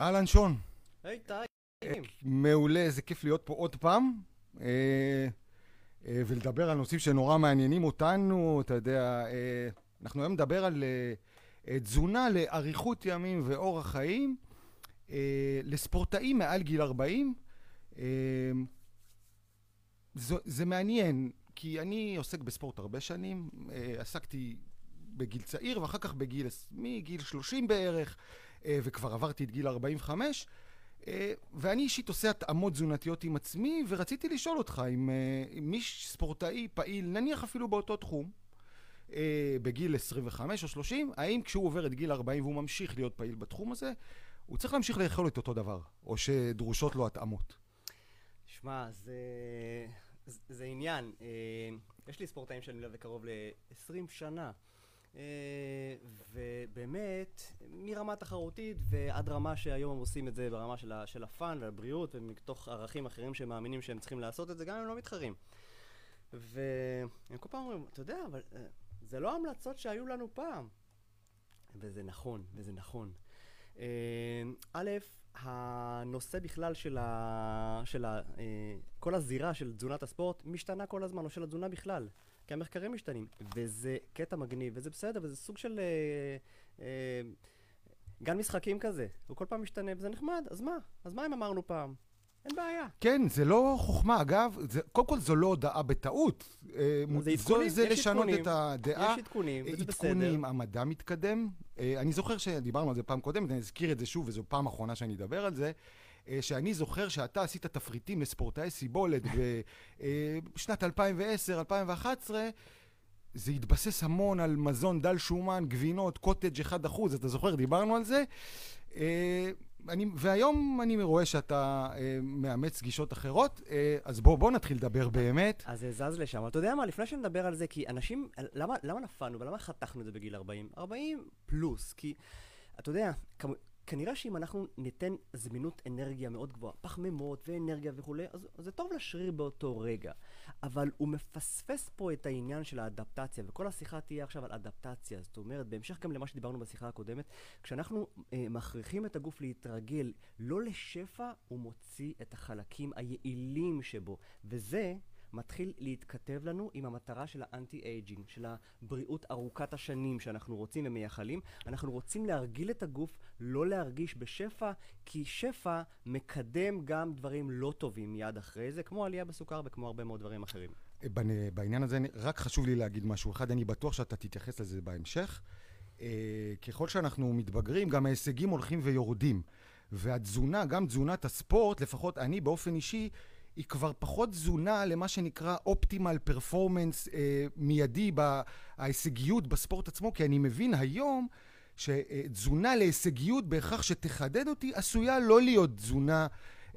אהלן, שון. היי, טי. מעולה, איזה כיף להיות פה עוד פעם. אה, אה, ולדבר על נושאים שנורא מעניינים אותנו, אתה יודע, אה, אנחנו היום נדבר על תזונה לאריכות ימים ואורח חיים לספורטאים מעל גיל 40. אה, זו, זה מעניין, כי אני עוסק בספורט הרבה שנים, עסקתי בגיל צעיר ואחר כך בגיל, מגיל 30 בערך, וכבר עברתי את גיל 45. אה, ואני אישית עושה התאמות תזונתיות עם עצמי, ורציתי לשאול אותך אם, אה, אם מי ספורטאי פעיל, נניח אפילו באותו תחום, אה, בגיל 25 או 30, האם כשהוא עובר את גיל 40 והוא ממשיך להיות פעיל בתחום הזה, הוא צריך להמשיך לאכול את אותו דבר, או שדרושות לו התאמות? שמע, זה, זה, זה עניין. אה, יש לי ספורטאים שאני מלווה קרוב ל-20 שנה. אה, ובאמת, מרמה תחרותית ועד רמה שהיום הם עושים את זה ברמה של, של הפאן והבריאות ומתוך ערכים אחרים שהם מאמינים שהם צריכים לעשות את זה, גם אם הם לא מתחרים. והם כל פעם אומרים, אתה יודע, אבל אה, זה לא המלצות שהיו לנו פעם. וזה נכון, וזה נכון. אה, א', הנושא בכלל של, ה... של ה... כל הזירה של תזונת הספורט משתנה כל הזמן, או של התזונה בכלל. כי המחקרים משתנים, וזה קטע מגניב, וזה בסדר, וזה סוג של אה, אה, גן משחקים כזה. הוא כל פעם משתנה, וזה נחמד, אז מה? אז מה אם אמרנו פעם? אין בעיה. כן, זה לא חוכמה. אגב, זה, קודם כל זו לא הודעה בטעות. אה, זה עדכונים, זה יש לשנות עדכונים. את הדעה. יש עדכונים, וזה בסדר. עדכונים, המדע מתקדם. אני זוכר שדיברנו על זה פעם קודמת, אני אזכיר את זה שוב, וזו פעם אחרונה שאני אדבר על זה. אה, שאני זוכר שאתה עשית תפריטים לספורטאי סיבולת אה, בשנת 2010-2011, זה התבסס המון על מזון דל שומן, גבינות, קוטג' 1%, אתה זוכר? דיברנו על זה. אה, אני, והיום אני רואה שאתה אה, מאמץ גישות אחרות, אה, אז בוא, בוא נתחיל לדבר באמת. אז זה זז לשם. אתה יודע מה, לפני שנדבר על זה, כי אנשים, למה, למה נפלנו ולמה חתכנו את זה בגיל 40? 40 פלוס, כי אתה יודע, כמ, כנראה שאם אנחנו ניתן זמינות אנרגיה מאוד גבוהה, פחמימות ואנרגיה וכולי, אז, אז זה טוב לשריר באותו רגע. אבל הוא מפספס פה את העניין של האדפטציה, וכל השיחה תהיה עכשיו על אדפטציה. זאת אומרת, בהמשך גם למה שדיברנו בשיחה הקודמת, כשאנחנו אה, מכריחים את הגוף להתרגל לא לשפע, הוא מוציא את החלקים היעילים שבו. וזה... מתחיל להתכתב לנו עם המטרה של האנטי-אייג'ינג, של הבריאות ארוכת השנים שאנחנו רוצים ומייחלים. אנחנו רוצים להרגיל את הגוף לא להרגיש בשפע, כי שפע מקדם גם דברים לא טובים מיד אחרי זה, כמו עלייה בסוכר וכמו הרבה מאוד דברים אחרים. בעניין הזה רק חשוב לי להגיד משהו אחד, אני בטוח שאתה תתייחס לזה בהמשך. אה, ככל שאנחנו מתבגרים, גם ההישגים הולכים ויורדים. והתזונה, גם תזונת הספורט, לפחות אני באופן אישי, היא כבר פחות תזונה למה שנקרא אופטימל פרפורמנס אה, מיידי בהישגיות בספורט עצמו, כי אני מבין היום שתזונה להישגיות בהכרח שתחדד אותי, עשויה לא להיות תזונה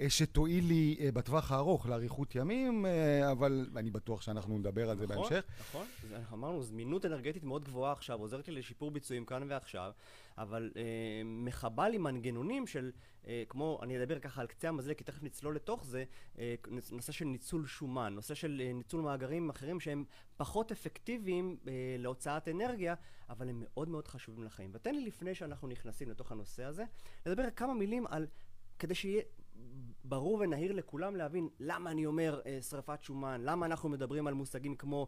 שתועיל לי אה, בטווח הארוך לאריכות ימים, אה, אבל אני בטוח שאנחנו נדבר על זה נכון, בהמשך. נכון, אנחנו אמרנו, זמינות אנרגטית מאוד גבוהה עכשיו, עוזרת לי לשיפור ביצועים כאן ועכשיו, אבל אה, מכבה לי מנגנונים של, אה, כמו, אני אדבר ככה על קצה המזלג, כי תכף נצלול לתוך זה, אה, נושא של ניצול שומן, נושא של אה, ניצול מאגרים אחרים שהם פחות אפקטיביים אה, להוצאת אנרגיה, אבל הם מאוד מאוד חשובים לחיים. ותן לי לפני שאנחנו נכנסים לתוך הנושא הזה, לדבר כמה מילים על, כדי שיהיה ברור ונהיר לכולם להבין למה אני אומר אה, שרפת שומן, למה אנחנו מדברים על מושגים כמו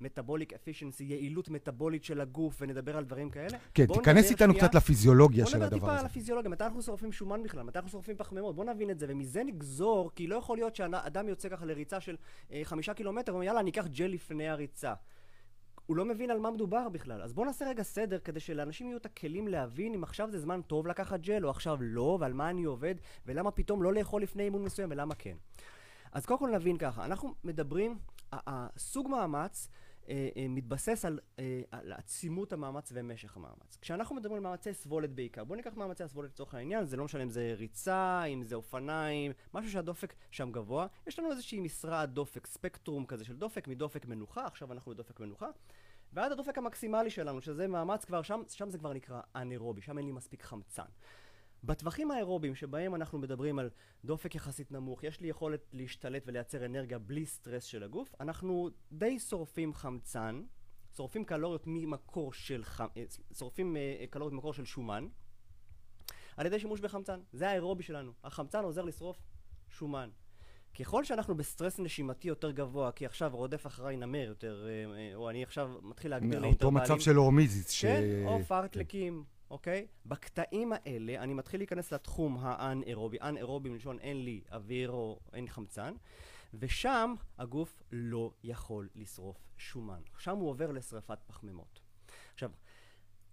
מטאבוליק אה, אפישנסי, יעילות מטאבולית של הגוף, ונדבר על דברים כאלה. כן, תיכנס נדבר איתנו שנייה- קצת לפיזיולוגיה בוא של נדבר הדבר טיפה על הזה. הפיזיולוגיה, מתי אנחנו שורפים שומן בכלל, מתי אנחנו שורפים פחמימות, בוא נבין את זה, ומזה נגזור, כי לא יכול להיות שאדם יוצא ככה לריצה של אה, חמישה קילומטר, ואומר יאללה, אני אקח ג'ל לפני הריצה. הוא לא מבין על מה מדובר בכלל. אז בואו נעשה רגע סדר כדי שלאנשים יהיו את הכלים להבין אם עכשיו זה זמן טוב לקחת ג'ל או עכשיו לא, ועל מה אני עובד, ולמה פתאום לא לאכול לפני אימון מסוים ולמה כן. אז קודם כל נבין ככה, אנחנו מדברים, הסוג מאמץ מתבסס על, אה, על עצימות המאמץ ומשך המאמץ. כשאנחנו מדברים על מאמצי סבולת בעיקר, בואו ניקח מאמצי הסבולת לצורך העניין, זה לא משנה אם זה ריצה, אם זה אופניים, משהו שהדופק שם גבוה, יש לנו איזושהי משרה דופק, ספקטרום כזה של דופק, מדופק מנוחה, עכשיו אנחנו בדופק מנוחה, ועד הדופק המקסימלי שלנו, שזה מאמץ כבר, שם, שם זה כבר נקרא אנאירובי, שם אין לי מספיק חמצן. בטווחים האירוביים שבהם אנחנו מדברים על דופק יחסית נמוך, יש לי יכולת להשתלט ולייצר אנרגיה בלי סטרס של הגוף, אנחנו די שורפים חמצן, שורפים קלוריות ממקור של, ח... אה, שורפים אה, קלוריות ממקור של שומן, על ידי שימוש בחמצן. זה האירובי שלנו. החמצן עוזר לשרוף שומן. ככל שאנחנו בסטרס נשימתי יותר גבוה, כי עכשיו רודף אחריי נמר יותר, אה, אה, או אני עכשיו מתחיל להגביר אותו לאינטרבלים. מצב של hormesis. ש- כן, או פארטלקים, אוקיי? בקטעים האלה אני מתחיל להיכנס לתחום האנאירובי. אנאירובי מלשון אין לי אוויר או אין חמצן, ושם הגוף לא יכול לשרוף שומן. שם הוא עובר לשרפת פחמימות. עכשיו,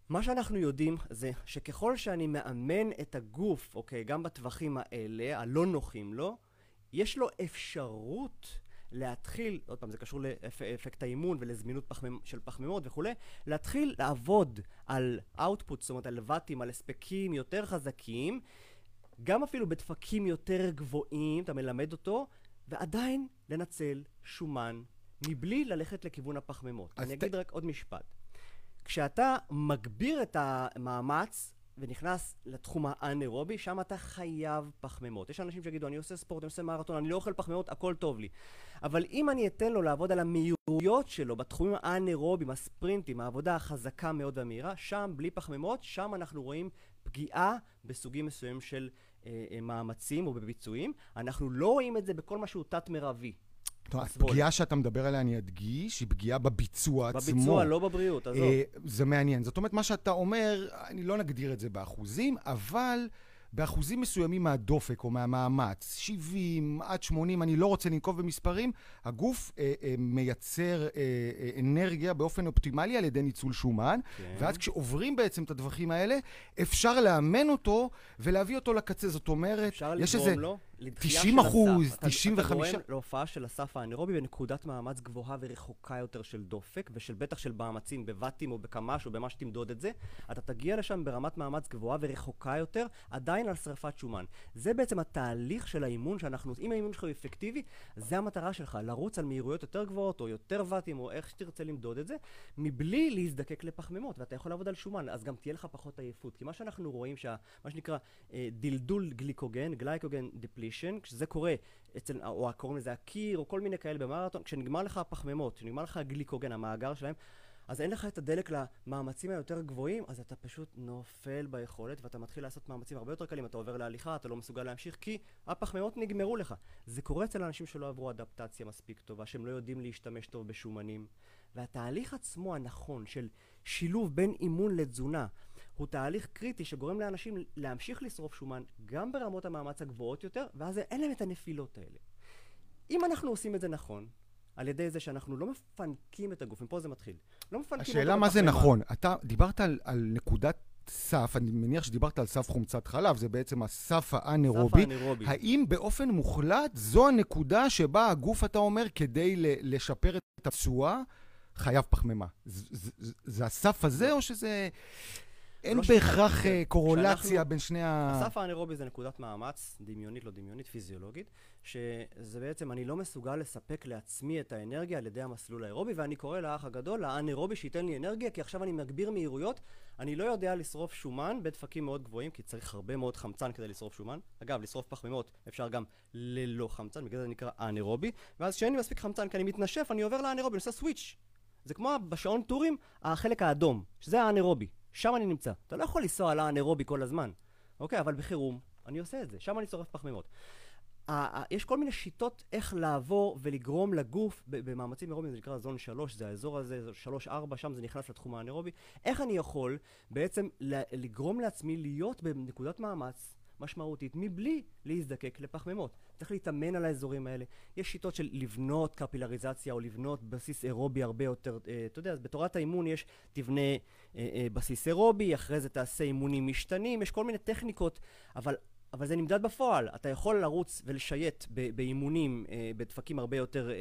מה שאנחנו יודעים זה שככל שאני מאמן את הגוף, אוקיי, גם בטווחים האלה, הלא נוחים לו, יש לו אפשרות להתחיל, עוד פעם, זה קשור לאפקט האימון ולזמינות פחממ, של פחמימות וכולי, להתחיל לעבוד על output, זאת אומרת על ואטים, על הספקים יותר חזקים, גם אפילו בדפקים יותר גבוהים, אתה מלמד אותו, ועדיין לנצל שומן מבלי ללכת לכיוון הפחמימות. אני ת- אגיד רק עוד משפט. כשאתה מגביר את המאמץ ונכנס לתחום האנאירובי, שם אתה חייב פחמימות. יש אנשים שיגידו, אני עושה ספורט, אני עושה מרתון, אני לא אוכל פחמימות, הכל טוב לי. אבל אם אני אתן לו לעבוד על המהירויות שלו בתחומים האנאירובים, הספרינטים, העבודה החזקה מאוד והמהירה, שם, בלי פחמימות, שם אנחנו רואים פגיעה בסוגים מסוימים של אה, אה, מאמצים או בביצועים. אנחנו לא רואים את זה בכל מה שהוא תת-מרבי. טוב. הפגיעה שאתה מדבר עליה, אני אדגיש, היא פגיעה בביצוע עצמו. בביצוע, לא בבריאות, עזוב. אה, זה מעניין. זאת אומרת, מה שאתה אומר, אני לא נגדיר את זה באחוזים, אבל באחוזים מסוימים מהדופק או מהמאמץ, 70 עד 80, אני לא רוצה לנקוב במספרים, הגוף אה, אה, מייצר אה, אה, אנרגיה באופן אופטימלי על ידי ניצול שומן, כן. ואז כשעוברים בעצם את הטווחים האלה, אפשר לאמן אותו ולהביא אותו לקצה. זאת אומרת, אפשר יש לגרום איזה... לו לדחייה 90 של אחוז, הסף. אתה- 95. אתה גורם להופעה של הסף האנאירובי בנקודת מאמץ גבוהה ורחוקה יותר של דופק, ושל בטח של מאמצים בוואטים או בקמ"ש או במה שתמדוד את זה. אתה תגיע לשם ברמת מאמץ גבוהה ורחוקה יותר, עדיין על שרפת שומן. זה בעצם התהליך של האימון שאנחנו... אם האימון שלך הוא אפקטיבי, זה המטרה שלך, לרוץ על מהירויות יותר גבוהות, או יותר ואטים, או איך שתרצה למדוד את זה, מבלי להזדקק לפחמימות, ואתה יכול לעבוד על שומן, אז גם תהיה לך פחות עייפות. כי מה שאנחנו רואים, שה, מה שנקרא אה, דלדול גליקוגן, גלייקוגן דפלישן, כשזה קורה אצל, או קוראים לזה הקיר, או כל מיני כאלה במרתון, כשנגמר לך הפחמימות, כשנגמר לך הגליקוגן, המאגר שלהם, אז אין לך את הדלק למאמצים היותר גבוהים, אז אתה פשוט נופל ביכולת, ואתה מתחיל לעשות מאמצים הרבה יותר קלים, אתה עובר להליכה, אתה לא מסוגל להמשיך, כי הפחמימות נגמרו לך. זה קורה אצל אנשים שלא עברו אדפטציה מספיק טובה, שהם לא יודעים להשתמש טוב בשומנים. והתהליך עצמו הנכון של שילוב בין אימון לתזונה, הוא תהליך קריטי שגורם לאנשים להמשיך לשרוף שומן גם ברמות המאמץ הגבוהות יותר, ואז אין להם את הנפילות האלה. אם אנחנו עושים את זה נכון, על ידי זה שאנחנו לא מפנקים את הגוף, מפה זה מתחיל. לא מפנקים השאלה אותו מה זה. נכון. אתה דיברת על, על נקודת סף, אני מניח שדיברת על סף חומצת חלב, זה בעצם הסף האנאירובי. האם באופן מוחלט זו הנקודה שבה הגוף, אתה אומר, כדי לשפר את התשואה, חייב פחמימה? זה הסף הזה, או שזה... אין לא בהכרח שזה- אה, קורולציה כשאנחנו- בין שני ה... הסף האנאירובי זה נקודת מאמץ, דמיונית, לא דמיונית, פיזיולוגית, שזה בעצם, אני לא מסוגל לספק לעצמי את האנרגיה על ידי המסלול האירובי, ואני קורא לאח הגדול, האנאירובי, שייתן לי אנרגיה, כי עכשיו אני מגביר מהירויות, אני לא יודע לשרוף שומן בדפקים מאוד גבוהים, כי צריך הרבה מאוד חמצן כדי לשרוף שומן. אגב, לשרוף פחמימות אפשר גם ללא חמצן, בגלל זה נקרא אנאירובי, ואז כשאין לי מספיק חמצן כי אני מתנשף, אני עובר לאנאירובי, אני עושה סוויץ'. זה כמו בשעון טורים, החלק האדום, שזה האנאירובי. שם אני נמצא. אתה לא יכול לנסוע על האנאירובי כל הזמן. אוקיי, אבל בחירום, אני עושה את זה. שם אני שורף פחמימות. יש כל מיני שיטות איך לעבור ולגרום לגוף, במאמצים אירוביים זה נקרא זון 3, זה האזור הזה, 3-4, שם זה נכנס לתחום האנאירובי. איך אני יכול בעצם לגרום לעצמי להיות בנקודת מאמץ משמעותית מבלי להזדקק לפחמימות. צריך להתאמן על האזורים האלה. יש שיטות של לבנות קפילריזציה או לבנות בסיס אירובי הרבה יותר, אה, אתה יודע, אז בתורת האימון יש, תבנה אה, אה, בסיס אירובי, אחרי זה תעשה אימונים משתנים, יש כל מיני טכניקות, אבל אבל זה נמדד בפועל. אתה יכול לרוץ ולשייט באימונים אה, בדפקים הרבה יותר אה,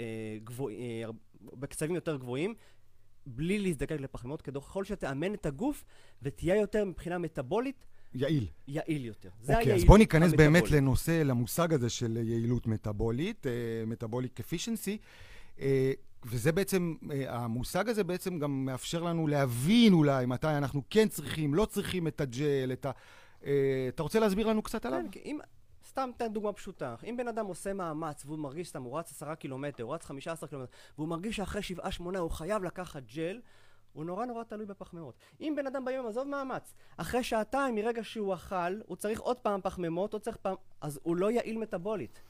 גבוהים, אה, בקצבים יותר גבוהים, בלי להזדקק לפחמימות, ככל שתאמן את הגוף ותהיה יותר מבחינה מטאבולית יעיל. יעיל יותר. זה אוקיי, אז היעילות בוא ניכנס באמת המטאבולית. לנושא, למושג הזה של יעילות מטאבולית, מטאבוליק אפישנסי, וזה בעצם, אה, המושג הזה בעצם גם מאפשר לנו להבין אולי מתי אנחנו כן צריכים, לא צריכים את הג'ל, את ה... אה, אתה רוצה להסביר לנו קצת עליו? כן, אם, סתם תן דוגמה פשוטה. אם בן אדם עושה מאמץ והוא מרגיש, סתם, הוא רץ עשרה קילומטר, הוא רץ חמישה עשר קילומטר, והוא מרגיש שאחרי שבעה שמונה הוא חייב לקחת ג'ל, הוא נורא נורא תלוי בפחמימות. אם בן אדם ביום, עזוב מאמץ, אחרי שעתיים מרגע שהוא אכל, הוא צריך עוד פעם פחמימות, הוא צריך פעם... אז הוא לא יעיל מטבולית.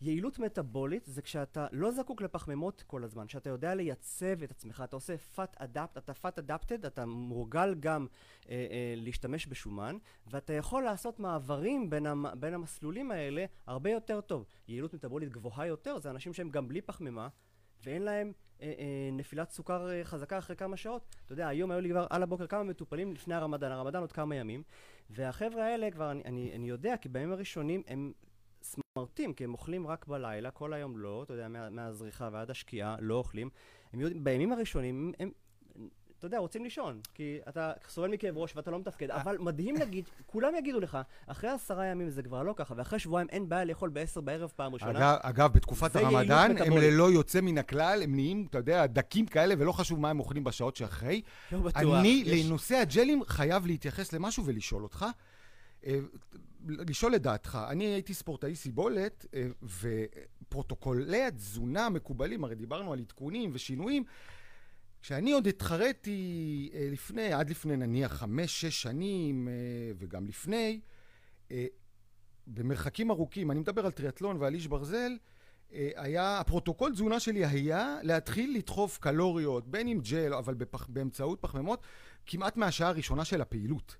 יעילות מטבולית זה כשאתה לא זקוק לפחמימות כל הזמן, שאתה יודע לייצב את עצמך, אתה עושה fat adapt, אתה fat adapted, אתה מורגל גם אה, אה, להשתמש בשומן, ואתה יכול לעשות מעברים בין, המ, בין המסלולים האלה הרבה יותר טוב. יעילות מטבולית גבוהה יותר זה אנשים שהם גם בלי פחמימה, ואין להם אה, אה, נפילת סוכר אה, חזקה אחרי כמה שעות. אתה יודע, היום היו לי כבר על הבוקר כמה מטופלים לפני הרמדאן, הרמדאן עוד כמה ימים, והחבר'ה האלה כבר, אני, אני, אני יודע, כי בימים הראשונים הם סמרטים, כי הם אוכלים רק בלילה, כל היום לא, אתה יודע, מה, מהזריחה ועד השקיעה, לא אוכלים. הם יודעים, בימים הראשונים הם, אתה יודע, רוצים לישון, כי אתה סובל מכאב ראש ואתה לא מתפקד, אה. אבל מדהים להגיד, כולם יגידו לך, אחרי עשרה ימים זה כבר לא ככה, ואחרי שבועיים אין בעיה לאכול בעשר בערב פעם ראשונה. אגב, אגב, בתקופת הרמדאן, הם. ללא יוצא מן הכלל, הם נהיים, אתה יודע, דקים כאלה, ולא חשוב מה הם אוכלים בשעות שאחרי. לא בטוח. אני, יש- לנושא הג'לים, חייב להתייחס למשהו ולשאול אותך. אה, לשאול את דעתך. אני הייתי ספורטאי סיבולת, אה, ופרוטוקולי התזונה המקובלים, הרי דיברנו על עדכונים ושינויים, כשאני עוד התחרתי אה, לפני, עד לפני נניח חמש, שש שנים, אה, וגם לפני, אה, במרחקים ארוכים, אני מדבר על טריאטלון ועל איש ברזל, היה, הפרוטוקול תזונה שלי היה להתחיל לדחוף קלוריות, בין אם ג'ל, אבל בפח, באמצעות פחמימות, כמעט מהשעה הראשונה של הפעילות.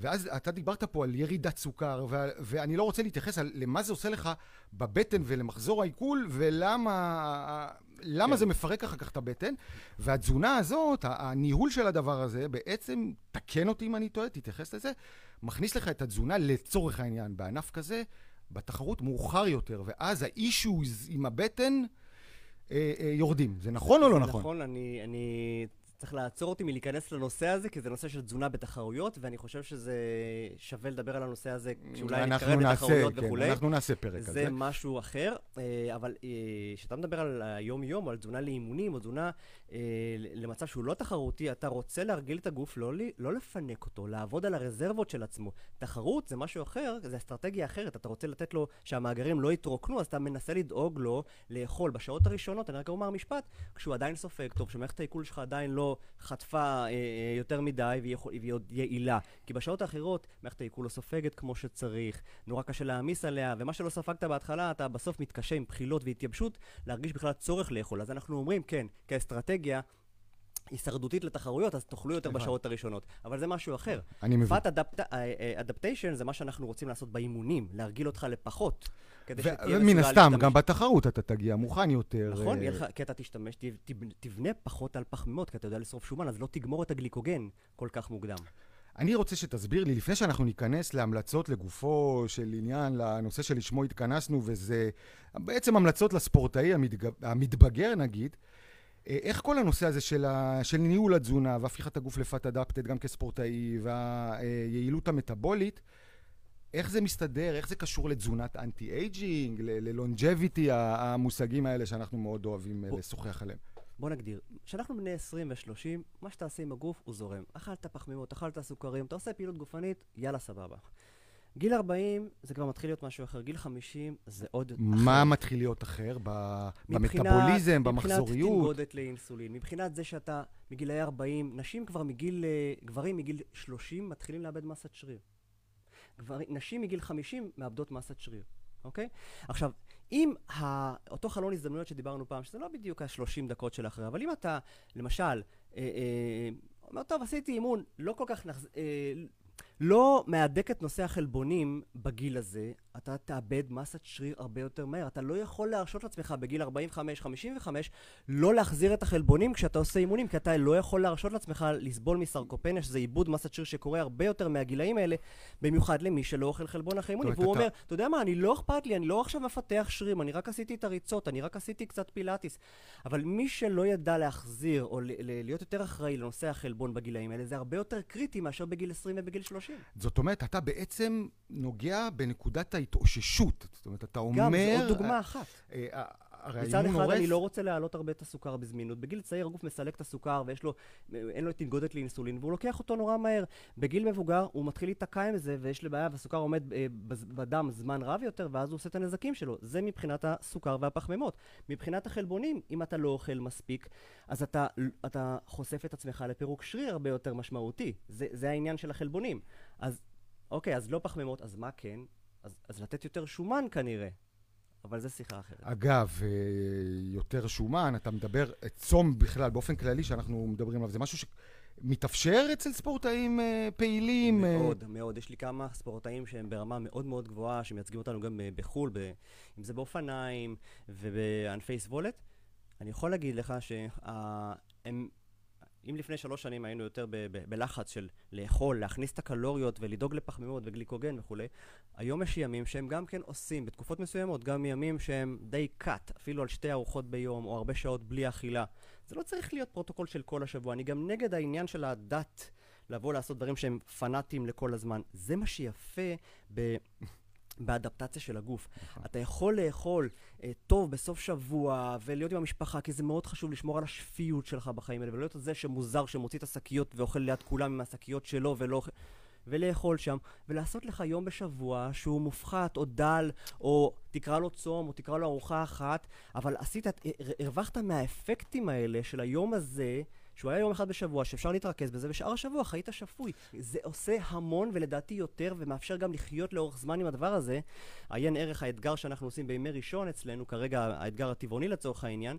ואז אתה דיברת פה על ירידת סוכר, ו- ואני לא רוצה להתייחס על למה זה עושה לך בבטן ולמחזור העיכול, ולמה למה כן. זה מפרק אחר כך את הבטן. והתזונה הזאת, הניהול של הדבר הזה, בעצם, תקן אותי אם אני טועה, תתייחס לזה, מכניס לך את התזונה לצורך העניין בענף כזה, בתחרות מאוחר יותר, ואז האישוז עם הבטן אה, אה, יורדים. זה נכון או לא נכון? נכון, אני, אני צריך לעצור אותי מלהיכנס לנושא הזה, כי זה נושא של תזונה בתחרויות, ואני חושב שזה שווה לדבר על הנושא הזה, כשאולי נתקרב לתחרויות כן, וכולי. אנחנו נעשה פרק זה כזה. משהו אחר, אה, אבל אה, כשאתה מדבר על היום-יום, או על תזונה לאימונים, או תזונה למצב שהוא לא תחרותי, אתה רוצה להרגיל את הגוף, לא, לא לפנק אותו, לעבוד על הרזרבות של עצמו. תחרות זה משהו אחר, זה אסטרטגיה אחרת, אתה רוצה לתת לו שהמאגרים לא יתרוקנו, אז אתה מנסה לדאוג לו לאכול בשעות הראשונות, אני רק אומר משפט, כשהוא עדיין סופג טוב, שמערכת העיכול שלך עדיין לא חטפה אה, אה, יותר מדי והיא עוד יעילה. כי בשעות האחרות מערכת העיכול לא סופגת כמו שצריך, נורא קשה להעמיס עליה, ומה שלא ספגת בהתחלה, אתה בסוף מתקשה עם בחילות והתייבשות להרגיש בכלל צורך לאכול. אז אנחנו אומרים, כן, כאסטרטגיה, הישרדותית לתחרויות, אז תאכלו יותר. בשעות הראשונות. אבל זה משהו אחר. אני מבין. fat adaptation זה מה שאנחנו רוצים לעשות באימונים, להרגיל אותך לפחות. כדי ומן הסתם. גם בתחרות אתה תגיע מוכן יותר. נכון, אה, כי אתה תשתמש, תבנה פחות על פחמימות, כי אתה יודע לשרוף שומן, אז לא תגמור את הגליקוגן כל כך מוקדם. אני רוצה שתסביר לי, לפני שאנחנו ניכנס להמלצות לגופו של עניין, לנושא שלשמו התכנסנו, וזה בעצם המלצות לספורטאי המתג... המתבגר נגיד, אה, איך כל הנושא הזה של, ה... של ניהול התזונה והפיכת הגוף ל fat adapted גם כספורטאי והיעילות המטבולית, איך זה מסתדר, איך זה קשור לתזונת anti-aging, ל longevity, המושגים האלה שאנחנו מאוד אוהבים אה, בוא- לשוחח עליהם. בוא נגדיר, כשאנחנו בני 20 ו-30, מה שתעשה עם הגוף הוא זורם. אכלת פחמימות, אכלת סוכרים, אתה עושה פעילות גופנית, יאללה סבבה. גיל 40 זה כבר מתחיל להיות משהו אחר, גיל 50 זה עוד מה אחר. מתחיל להיות אחר? ב... מבחינת- במטאבוליזם, מבחינת במחזוריות? תנגודת לאינסולין, מבחינת זה שאתה מגילאי 40, נשים כבר מגיל, אה, גברים מגיל 30 מתחילים לאבד מסת שריר. גבר, נשים מגיל 50 מאבדות מסת שריר, אוקיי? עכשיו, אם ה, אותו חלון הזדמנויות שדיברנו פעם, שזה לא בדיוק ה-30 דקות של אחרי, אבל אם אתה, למשל, אה, אה, אומר, טוב, עשיתי אימון, לא כל כך נחז... אה, לא מהדק את נושא החלבונים בגיל הזה, אתה תאבד מסת שריר הרבה יותר מהר. אתה לא יכול להרשות לעצמך בגיל 45-55 לא להחזיר את החלבונים כשאתה עושה אימונים, כי אתה לא יכול להרשות לעצמך לסבול מסרקופניה, שזה עיבוד מסת שריר שקורה הרבה יותר מהגילאים האלה, במיוחד למי שלא אוכל חלבון אחרי אימונים. והוא אתה- אומר, אתה יודע מה, אני לא אכפת לי, אני לא עכשיו מפתח שרירים, אני רק עשיתי את הריצות, אני רק עשיתי קצת פילאטיס. אבל מי שלא ידע להחזיר, או להיות יותר אחראי לנושא החלבון בגילאים האלה, זה הרבה יותר קריטי מאשר בגיל 20 ובגיל 30. זאת אומרת, אתה בעצם נוגע בנקודת ההתאוששות. זאת אומרת, אתה אומר... גם, זו עוד דוגמה אחת. הרי מצד אחד הורס... אני לא רוצה להעלות הרבה את הסוכר בזמינות. בגיל צעיר הגוף מסלק את הסוכר ויש לו, אין לו תנגודת לאינסולין והוא לוקח אותו נורא מהר. בגיל מבוגר הוא מתחיל להיתקע עם זה ויש לי בעיה והסוכר עומד אה, בדם זמן רב יותר ואז הוא עושה את הנזקים שלו. זה מבחינת הסוכר והפחמימות. מבחינת החלבונים, אם אתה לא אוכל מספיק, אז אתה, אתה חושף את עצמך לפירוק שריר הרבה יותר משמעותי. זה, זה העניין של החלבונים. אז אוקיי, אז לא פחמימות, אז מה כן? אז, אז לתת יותר שומן כנראה. אבל זו שיחה אחרת. אגב, אה, יותר שומן, אתה מדבר, צום בכלל, באופן כללי שאנחנו מדברים עליו, זה משהו שמתאפשר אצל ספורטאים אה, פעילים? אה, מאוד, מאוד. יש לי כמה ספורטאים שהם ברמה מאוד מאוד גבוהה, שמייצגים אותנו גם אה, בחו"ל, ב, אם זה באופניים ובענפי סבולת. אני יכול להגיד לך שהם... אם לפני שלוש שנים היינו יותר ב- ב- בלחץ של לאכול, להכניס את הקלוריות ולדאוג לפחמימות וגליקוגן וכולי, היום יש ימים שהם גם כן עושים, בתקופות מסוימות, גם ימים שהם די cut, אפילו על שתי ארוחות ביום, או הרבה שעות בלי אכילה. זה לא צריך להיות פרוטוקול של כל השבוע. אני גם נגד העניין של הדת, לבוא לעשות דברים שהם פנאטיים לכל הזמן. זה מה שיפה ב... באדפטציה של הגוף. נכון. אתה יכול לאכול אה, טוב בסוף שבוע ולהיות עם המשפחה, כי זה מאוד חשוב לשמור על השפיות שלך בחיים האלה, ולא להיות זה שמוזר שמוציא את השקיות ואוכל ליד כולם עם השקיות שלו ולא אוכל... ולאכול שם, ולעשות לך יום בשבוע שהוא מופחת או דל, או תקרא לו צום, או תקרא לו ארוחה אחת, אבל עשית, הר- הרווחת מהאפקטים האלה של היום הזה, שהוא היה יום אחד בשבוע, שאפשר להתרכז בזה, ושאר השבוע חיית שפוי. זה עושה המון, ולדעתי יותר, ומאפשר גם לחיות לאורך זמן עם הדבר הזה. עיין ערך האתגר שאנחנו עושים בימי ראשון אצלנו, כרגע האתגר הטבעוני לצורך העניין,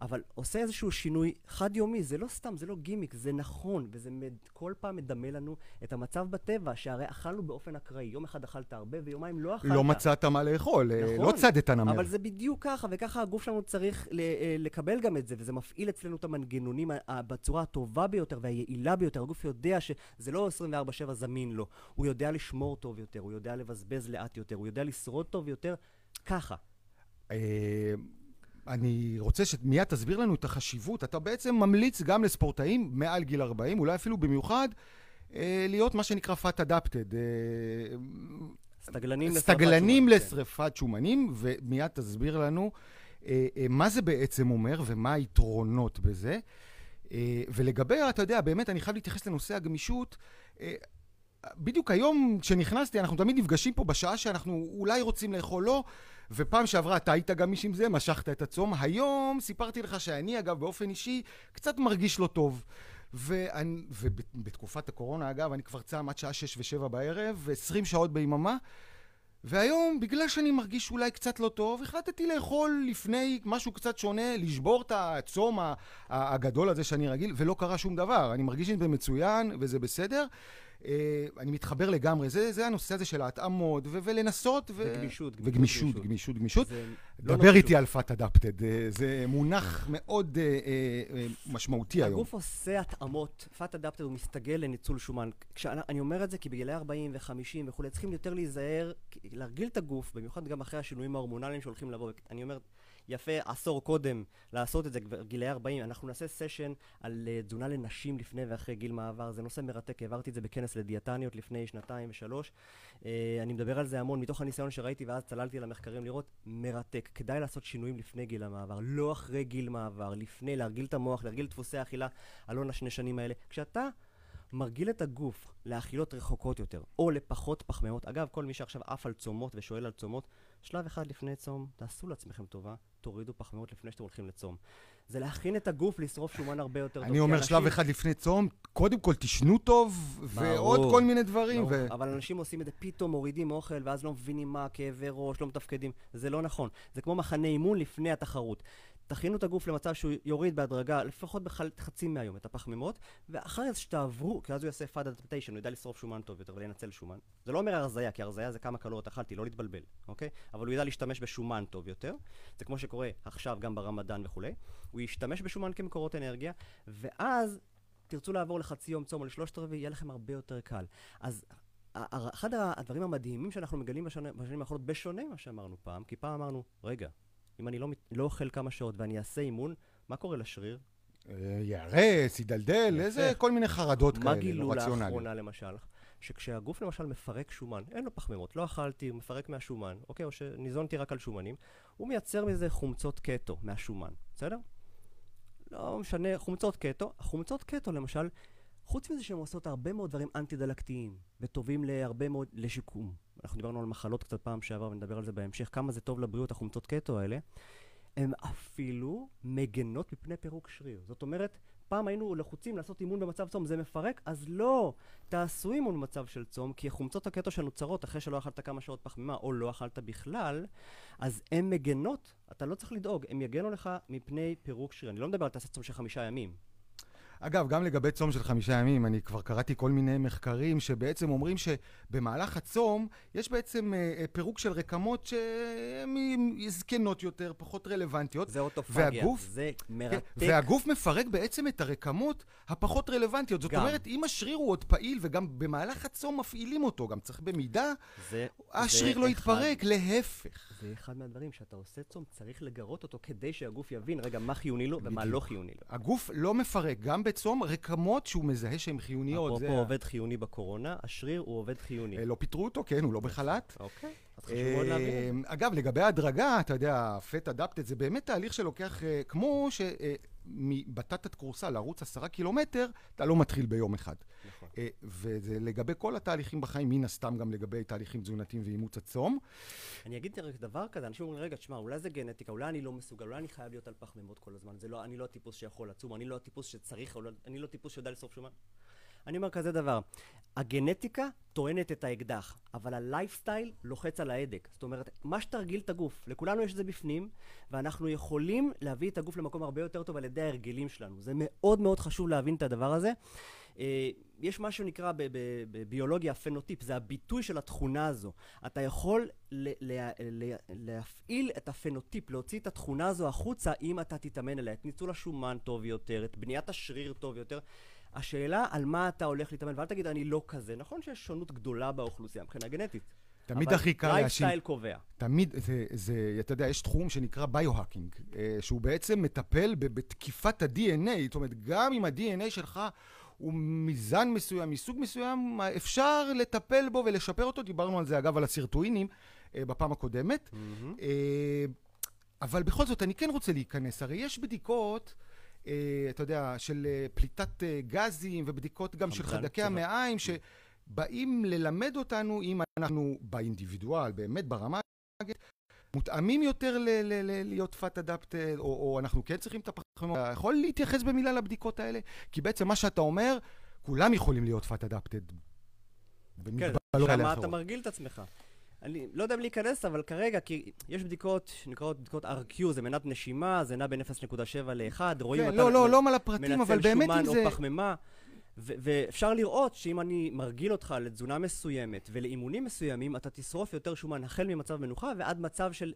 אבל עושה איזשהו שינוי חד-יומי, זה לא סתם, זה לא גימיק, זה נכון, וזה מד... כל פעם מדמה לנו את המצב בטבע, שהרי אכלנו באופן אקראי. יום אחד אכלת הרבה ויומיים לא אכלת. לא מצאת מה לאכול, אה, נכון, לא צדת נמר. אבל זה בדיוק ככה, וככה הגוף שלנו צריך אה, לקבל גם את זה, וזה מפעיל אצלנו את המנגנונים בצורה הטובה ביותר והיעילה ביותר. הגוף יודע שזה לא 24/7 זמין לו, הוא יודע לשמור טוב יותר, הוא יודע לבזבז לאט יותר, הוא יודע לשרוד טוב יותר, ככה. אני רוצה שמיד תסביר לנו את החשיבות. אתה בעצם ממליץ גם לספורטאים מעל גיל 40, אולי אפילו במיוחד, אה, להיות מה שנקרא fat adapted. אה, סטגלנים לשרפת סטגלנים כן. לשרפת שומנים, ומיד תסביר לנו אה, מה זה בעצם אומר ומה היתרונות בזה. ולגבי, אתה יודע, באמת, אני חייב להתייחס לנושא הגמישות. בדיוק היום, כשנכנסתי, אנחנו תמיד נפגשים פה בשעה שאנחנו אולי רוצים לאכול לא, ופעם שעברה אתה היית גמיש עם זה, משכת את הצום. היום סיפרתי לך שאני, אגב, באופן אישי, קצת מרגיש לא טוב. ואני, ובתקופת הקורונה, אגב, אני כבר צם עד שעה שש ושבע בערב, 20 שעות ביממה. והיום, בגלל שאני מרגיש אולי קצת לא טוב, החלטתי לאכול לפני משהו קצת שונה, לשבור את הצום הגדול הזה שאני רגיל, ולא קרה שום דבר. אני מרגיש עם זה מצוין, וזה בסדר. אה, אני מתחבר לגמרי, זה, זה הנושא הזה של ההתאמות, ו- ולנסות. ו- וגמישות, גמישות, וגמישות, גמישות. גמישות, לא דבר נורא איתי. על פאט אדפטד, זה מונח מאוד אה, אה, אה, משמעותי היום. הגוף עושה התאמות, פאט אדפטר הוא מסתגל לניצול שומן. כשאני אני אומר את זה כי בגילאי 40 ו-50 וכולי, צריכים יותר להיזהר, להרגיל את הגוף, במיוחד גם אחרי השינויים ההורמונליים שהולכים לבוא. אני אומר, יפה עשור קודם לעשות את זה, כבר גילאי 40. אנחנו נעשה סשן על אה, תזונה לנשים לפני ואחרי גיל מעבר, זה נושא מרתק, העברתי את זה בכנס לדיאטניות לפני שנתיים ושלוש. אה, אני מדבר על זה המון מתוך הניסיון שראיתי ואז צללתי על המחקרים לראות, מרתק. כדאי לעשות שינויים לפני גיל המעבר, לא אחרי גיל מעבר, לפני, להרגיל את המוח, להרגיל את דפוסי האכילה, אלון השני שנים האלה. כשאתה מרגיל את הגוף לאכילות רחוקות יותר, או לפחות פחמימות, אגב, כל מי שעכשיו עף על צומות ושואל על צומות, שלב אחד לפני צום, תעשו לעצמכם טובה, תורידו פחמימות לפני שאתם הולכים לצום. זה להכין את הגוף לשרוף שומן הרבה יותר טוב. אני אומר שלב אחד לפני צום, קודם כל תשנו טוב, ועוד. כל מיני דברים. אבל אנשים עושים את זה, פתאום מורידים אוכל, ואז לא מבינים מה, כאבי ראש, לא מתפקדים. זה לא נכון. זה כמו מחנה אימון לפני התחרות. תכינו את הגוף למצב שהוא יוריד בהדרגה, לפחות בחצי מהיום, את הפחמימות, ואחרי זה שתעברו, כי אז הוא יעשה פאד אדפטיישן, הוא ידע לשרוף שומן טוב יותר ולנצל שומן. זה לא אומר הרזייה, כי הרזייה זה כמה קלוריות אכלתי, לא להתבלבל, אוקיי? אבל הוא ידע להשתמש בשומן טוב יותר. זה כמו שקורה עכשיו גם ברמדאן וכולי. הוא ישתמש בשומן כמקורות אנרגיה, ואז תרצו לעבור לחצי יום צום או לשלושת רבעי, יהיה לכם הרבה יותר קל. אז אחד הדברים המדהימים שאנחנו מגלים בשנים האחרונות, בשונה ממה שאמרנו פעם, כי פעם אמרנו, רגע, אם אני לא, לא אוכל כמה שעות ואני אעשה אימון, מה קורה לשריר? אה, ייהרס, ידלדל, יפה. איזה כל מיני חרדות מה כאלה, לא גילו רציונליות. לאחרונה למשל? שכשהגוף למשל מפרק שומן, אין לו פחמימות, לא אכלתי, הוא מפרק מהשומן, אוקיי? או שניזונתי רק על שומנים, הוא מייצר מזה חומצות קטו מהשומן, בסדר? לא משנה, חומצות קטו. החומצות קטו למשל, חוץ מזה שהן עושות הרבה מאוד דברים אנטי-דלקתיים, וטובים להרבה מאוד, לשיקום. אנחנו דיברנו על מחלות קצת פעם שעבר, ונדבר על זה בהמשך, כמה זה טוב לבריאות, החומצות קטו האלה. הן אפילו מגנות מפני פירוק שריר. זאת אומרת, פעם היינו לחוצים לעשות אימון במצב צום, זה מפרק? אז לא! תעשו אימון במצב של צום, כי חומצות הקטו שנוצרות אחרי שלא אכלת כמה שעות פחמימה, או לא אכלת בכלל, אז הן מגנות, אתה לא צריך לדאוג, הן יגנו לך מפני פירוק שריר. אני לא מדבר על תעשה צום של חמישה ימים. אגב, גם לגבי צום של חמישה ימים, אני כבר קראתי כל מיני מחקרים שבעצם אומרים שבמהלך הצום יש בעצם אה, אה פירוק של רקמות שהן זקנות יותר, פחות רלוונטיות. זה אוטופגיה, והגוף, זה מרתק. כן, והגוף מפרק בעצם את הרקמות הפחות רלוונטיות. זאת גם. אומרת, אם השריר הוא עוד פעיל וגם במהלך הצום מפעילים אותו, גם צריך במידה, זה, השריר זה לא אחד, יתפרק, להפך. זה אחד מהדברים, שאתה עושה צום, צריך לגרות אותו כדי שהגוף יבין, רגע, מה חיוני לו ומה לא חיוני לו. הגוף לא מפרק, גם בצום, רקמות שהוא מזהה שהן חיוניות. אפרופו זה... עובד חיוני בקורונה, השריר הוא עובד חיוני. אה, לא פיטרו אותו, כן, הוא לא בחל"ת. אוקיי, אז חשוב מאוד להבין. אה, אגב, לגבי ההדרגה, אתה יודע, פט אדפטד, זה באמת תהליך שלוקח, אה, כמו ש... מבטטת כורסה לרוץ עשרה קילומטר, אתה לא מתחיל ביום אחד. נכון. וזה לגבי כל התהליכים בחיים, מן הסתם גם לגבי תהליכים תזונתיים ואימוץ הצום. אני אגיד רק דבר כזה, אנשים אומרים, רגע, תשמע, אולי זה גנטיקה, אולי אני לא מסוגל, אולי אני חייב להיות על פחמימות כל הזמן, זה לא, אני לא הטיפוס שיכול לצום, אני לא הטיפוס שצריך, לא, אני לא הטיפוס שיודע לשרוף שומן. אני אומר כזה דבר, הגנטיקה טוענת את האקדח, אבל הלייפסטייל לוחץ על ההדק. זאת אומרת, מה שתרגיל את הגוף, לכולנו יש את זה בפנים, ואנחנו יכולים להביא את הגוף למקום הרבה יותר טוב על ידי ההרגלים שלנו. זה מאוד מאוד חשוב להבין את הדבר הזה. אה, יש מה שנקרא בביולוגיה פנוטיפ, זה הביטוי של התכונה הזו. אתה יכול להפעיל את הפנוטיפ, להוציא את התכונה הזו החוצה אם אתה תתאמן אליה, את ניצול השומן טוב יותר, את בניית השריר טוב יותר. השאלה על מה אתה הולך להתאמן, ואל תגיד אני לא כזה. נכון שיש שונות גדולה באוכלוסייה מבחינה גנטית. תמיד הכי קל להאשים. אבל לייפסטייל קובע. תמיד, זה, זה, אתה יודע, יש תחום שנקרא biohacking, אה, שהוא בעצם מטפל בתקיפת ה-DNA, זאת אומרת, גם אם ה-DNA שלך הוא מזן מסוים, מסוג מסוים, אפשר לטפל בו ולשפר אותו. דיברנו על זה, אגב, על הסירטואינים אה, בפעם הקודמת. Mm-hmm. אבל בכל זאת, אני כן רוצה להיכנס. הרי יש בדיקות... אה, אתה יודע, של אה, פליטת אה, גזים ובדיקות גם של חיידקי המעיים, שבאים ללמד אותנו אם אנחנו באינדיבידואל, באמת ברמה מותאמים יותר ל- ל- ל- להיות פאט אדפטד, או, או אנחנו כן צריכים את הפחמימות. אתה יכול להתייחס במילה לבדיקות האלה? כי בעצם מה שאתה אומר, כולם יכולים להיות פאט אדפטד. כן, שמה אתה מרגיל את עצמך. אני לא יודע אם להיכנס, אבל כרגע, כי יש בדיקות שנקראות בדיקות RQ, זה מנת נשימה, זה נע בין 0.7 ל-1, רואים כן, לא, לא, לא על הפרטים, אבל באמת אם זה... מנצל שומן או פחמימה. ואפשר לראות שאם אני מרגיל אותך לתזונה מסוימת ולאימונים מסוימים, אתה תשרוף יותר שומן החל ממצב מנוחה ועד מצב של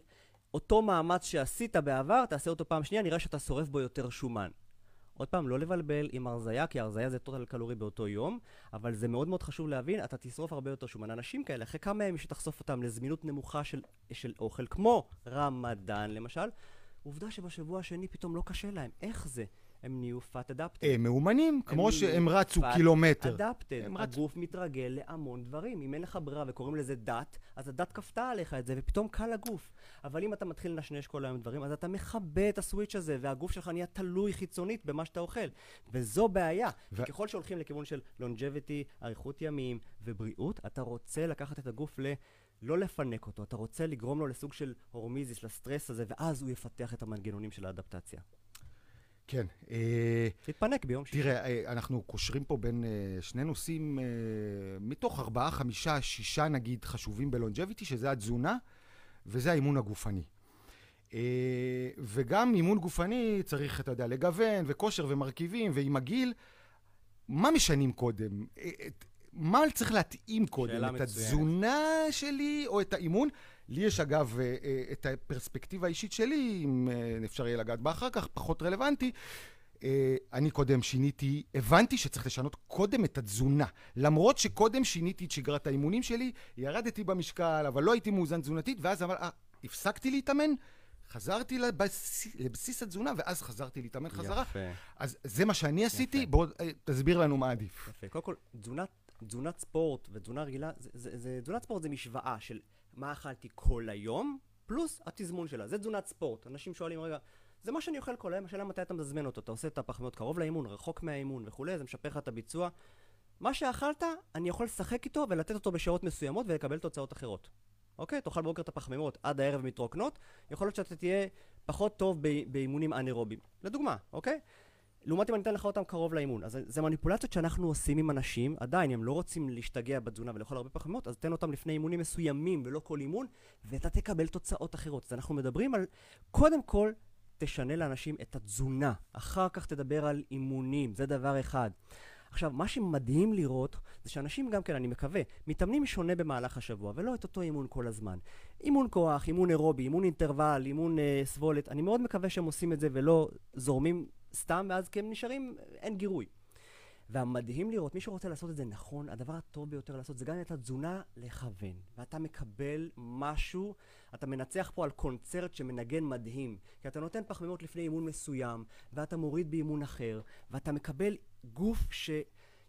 אותו מאמץ שעשית בעבר, תעשה אותו פעם שנייה, נראה שאתה שורף בו יותר שומן. עוד פעם, לא לבלבל עם הרזייה, כי הרזייה זה טוטל קלורי באותו יום, אבל זה מאוד מאוד חשוב להבין, אתה תשרוף הרבה יותר שומן. אנשים כאלה, אחרי כמה ימים שתחשוף אותם לזמינות נמוכה של, של אוכל, כמו רמדאן למשל, עובדה שבשבוע השני פתאום לא קשה להם. איך זה? הם נהיו פאט אדפטד. הם מאומנים, כמו שהם רצו קילומטר. פאט אדפטד. הגוף מתרגל להמון דברים. אם אין לך ברירה וקוראים לזה דת, אז הדת כפתה עליך את זה, ופתאום קל לגוף. אבל אם אתה מתחיל לנשנש כל היום דברים, אז אתה מכבה את הסוויץ' הזה, והגוף שלך נהיה תלוי חיצונית במה שאתה אוכל. וזו בעיה. ו... ככל שהולכים לכיוון של לונג'ביטי, אריכות ימים ובריאות, אתה רוצה לקחת את הגוף ל... לא לפנק אותו, אתה רוצה לגרום לו לסוג של הורמיזיס, לסטרס הזה, ואז הוא יפתח את המנגנונים של האדפטציה. כן. אה, תתפנק ביום שישי. תראה, אה, אנחנו קושרים פה בין אה, שני נושאים, מתוך ארבעה, חמישה, שישה נגיד, חשובים בלונג'ביטי, שזה התזונה וזה האימון הגופני. וגם אימון גופני צריך, אתה יודע, לגוון וכושר ומרכיבים, ועם הגיל, מה משנים קודם? מה צריך להתאים קודם? את התזונה שלי או את האימון? לי יש אגב אה, אה, את הפרספקטיבה האישית שלי, אם אה, אפשר יהיה לגעת בה אחר כך, פחות רלוונטי. אני קודם שיניתי, הבנתי שצריך לשנות קודם את התזונה. למרות שקודם שיניתי את שגרת האימונים שלי, ירדתי במשקל, אבל לא הייתי מאוזן תזונתית, ואז אמר, אה, הפסקתי להתאמן, חזרתי לבסיס, לבסיס התזונה, ואז חזרתי להתאמן חזרה. יפה. אז זה מה שאני. עשיתי, בוא תסביר לנו מה עדיף. יפה. קודם כל, תזונת תזונת ספורט ותזונה רגילה, זה, זה, זה, תזונת ספורט זה משוואה של מה אכלתי כל היום, פלוס התזמון שלה. זה תזונת ספורט. אנשים שואלים, רגע, זה מה שאני אוכל כל היום, השאלה מתי אתה מזמן אותו. אתה עושה את הפחמיות קרוב לאימון, רחוק מהאימון וכולי, זה משפר לך את הביצוע. מה שאכלת, אני יכול לשחק איתו ולתת אותו בשעות מסוימות ולקבל תוצאות אחרות. אוקיי? תאכל בבוקר את הפחמימות עד הערב מתרוקנות, יכול להיות שאתה תהיה פחות טוב באימונים אנאירובים. לדוגמה, אוקיי? לעומת אם אני אתן לך אותם קרוב לאימון. אז זה מניפולציות שאנחנו עושים עם אנשים, עדיין, הם לא רוצים להשתגע בתזונה ולאכול הרבה פחמימות, אז תן אותם לפני אימונים מסוימים ולא כל אימון, ואתה תקבל תוצאות אחרות. אז אנחנו מדברים על, קודם כל, תשנה לאנשים את התזונה. אחר כך תדבר על אימונים, זה דבר אחד. עכשיו, מה שמדהים לראות, זה שאנשים גם כן, אני מקווה, מתאמנים שונה במהלך השבוע, ולא את אותו אימון כל הזמן. אימון כוח, אימון אירובי, אימון אינטרוול, אימון אה, סבולת, אני מאוד מקווה שהם עושים את זה ולא זורמים סתם, ואז כי הם נשארים, אין גירוי. והמדהים לראות, מי שרוצה לעשות את זה נכון, הדבר הטוב ביותר לעשות זה גם את התזונה לכוון. ואתה מקבל משהו, אתה מנצח פה על קונצרט שמנגן מדהים. כי אתה נותן פחמימות לפני אימון מסוים, ואתה מוריד באימון אחר, ואתה מקבל גוף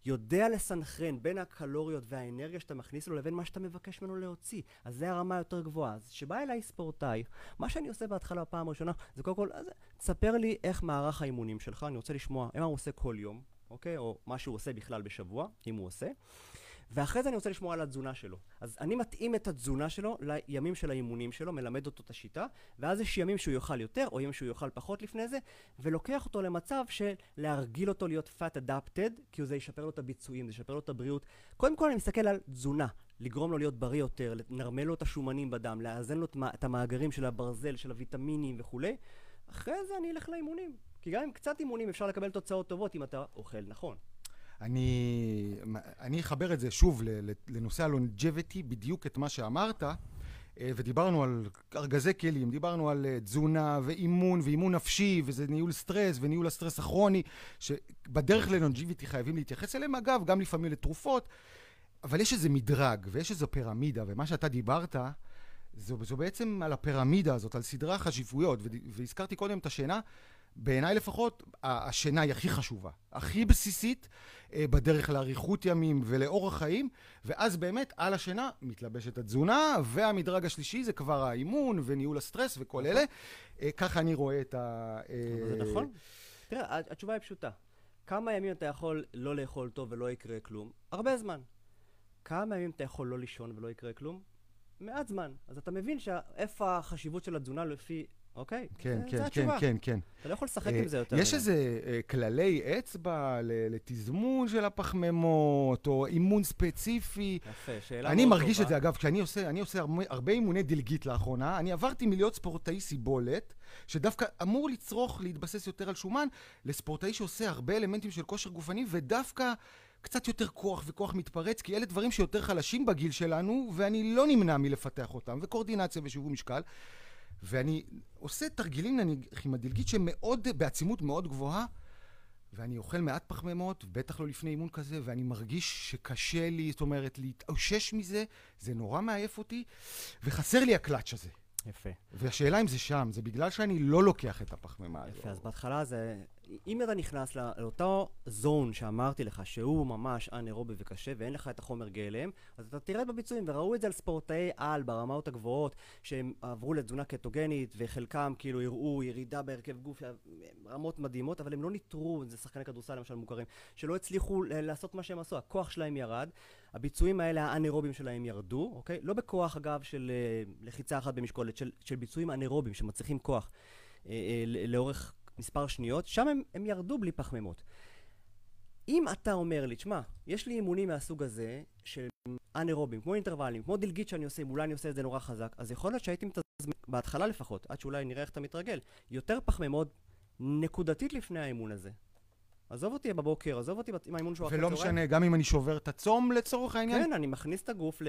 שיודע לסנכרן בין הקלוריות והאנרגיה שאתה מכניס לו לבין מה שאתה מבקש ממנו להוציא. אז זה הרמה היותר גבוהה. אז כשבא אליי ספורטאי, מה שאני עושה בהתחלה בפעם הראשונה, זה קודם כל, אז תספר לי איך מערך האימונים שלך, אני רוצה לשמוע מה הוא עושה כל יום. אוקיי? או מה שהוא עושה בכלל בשבוע, אם הוא עושה. ואחרי זה אני רוצה לשמוע על התזונה שלו. אז אני מתאים את התזונה שלו לימים של האימונים שלו, מלמד אותו את השיטה, ואז יש ימים שהוא יאכל יותר, או ימים שהוא יאכל פחות לפני זה, ולוקח אותו למצב של להרגיל אותו להיות fat adapted, כי זה ישפר לו את הביצועים, זה ישפר לו את הבריאות. קודם כל אני מסתכל על תזונה, לגרום לו להיות בריא יותר, לנרמל לו את השומנים בדם, לאזן לו את המאגרים של הברזל, של הוויטמינים וכולי. אחרי זה אני אלך לאימונים. כי גם עם קצת אימונים אפשר לקבל תוצאות טובות אם אתה אוכל נכון. אני, אני אחבר את זה שוב לנושא הלונג'ביטי, בדיוק את מה שאמרת, אה, ודיברנו על ארגזי כלים, דיברנו על אה, תזונה ואימון ואימון נפשי, וזה ניהול סטרס וניהול הסטרס הכרוני, שבדרך ללונג'ביטי חייבים להתייחס אליהם, אגב, גם לפעמים לתרופות, אבל יש איזה מדרג ויש איזו פירמידה, ומה שאתה דיברת, זו, זו בעצם על הפירמידה הזאת, על סדרי החשיבויות, והזכרתי קודם את השינה, בעיניי לפחות, השינה היא הכי חשובה, הכי בסיסית אה, בדרך לאריכות ימים ולאורח חיים, ואז באמת על השינה מתלבשת התזונה, והמדרג השלישי זה כבר האימון וניהול הסטרס וכל נכון. אלה. אה, ככה אני רואה את ה... אה, זה נכון. תראה, התשובה היא פשוטה. כמה ימים אתה יכול לא לאכול טוב ולא יקרה כלום? הרבה זמן. כמה ימים אתה יכול לא לישון ולא יקרה כלום? מעט זמן. אז אתה מבין איפה החשיבות של התזונה לפי אוקיי? כן, כן, כן, כן, כן. אתה לא יכול לשחק עם זה יותר. יש איזה אה, כללי אצבע לתזמון של הפחמימות, או אימון ספציפי. יפה, שאלה מאוד טובה. אני מרגיש את זה, אגב, כשאני עושה, אני עושה הרבה אימוני דלגית לאחרונה, אני עברתי מלהיות ספורטאי סיבולת, שדווקא אמור לצרוך, להתבסס יותר על שומן, לספורטאי שעושה הרבה אלמנטים של כושר גופני, ודווקא... קצת יותר כוח וכוח מתפרץ, כי אלה דברים שיותר חלשים בגיל שלנו, ואני לא נמנע מלפתח אותם, וקואורדינציה ושיווי משקל. ואני עושה תרגילים נניח עם הדלגית שהם מאוד, בעצימות מאוד גבוהה, ואני אוכל מעט פחמימות, בטח לא לפני אימון כזה, ואני מרגיש שקשה לי, זאת אומרת, להתאושש מזה, זה נורא מעייף אותי, וחסר לי הקלאץ' הזה. יפה. והשאלה אם זה שם, זה בגלל שאני לא לוקח את הפחמימה הזאת. יפה, אז בהתחלה זה... אם אתה נכנס לאותו זון שאמרתי לך, שהוא ממש אנאירובי וקשה, ואין לך את החומר גלם, אז אתה תרד בביצועים, וראו את זה על ספורטאי על ברמות הגבוהות, שהם עברו לתזונה קטוגנית, וחלקם כאילו הראו ירידה בהרכב גוף, רמות מדהימות, אבל הם לא ניטרו, זה שחקני כדורסל למשל מוכרים, שלא הצליחו לעשות מה שהם עשו, הכוח שלהם ירד, הביצועים האלה, האנאירובים שלהם ירדו, אוקיי? לא בכוח, אגב, של uh, לחיצה אחת במשקולת, של, של ביצועים אנאירובים שמצריכים כוח uh, לאורך מספר שניות, שם הם, הם ירדו בלי פחמימות. אם אתה אומר לי, תשמע, יש לי אימונים מהסוג הזה, של אנאירובים, כמו אינטרוולים, כמו דלגית שאני עושה, אולי אני עושה את זה נורא חזק, אז יכול להיות שהייתי מתזמן, בהתחלה לפחות, עד שאולי נראה איך אתה מתרגל, יותר פחמימות נקודתית לפני האימון הזה. עזוב אותי בבוקר, עזוב אותי עם האימון שהוא אחרי. ולא משנה, גם אם אני שובר את הצום לצורך העניין? כן, אני מכניס את הגוף ל...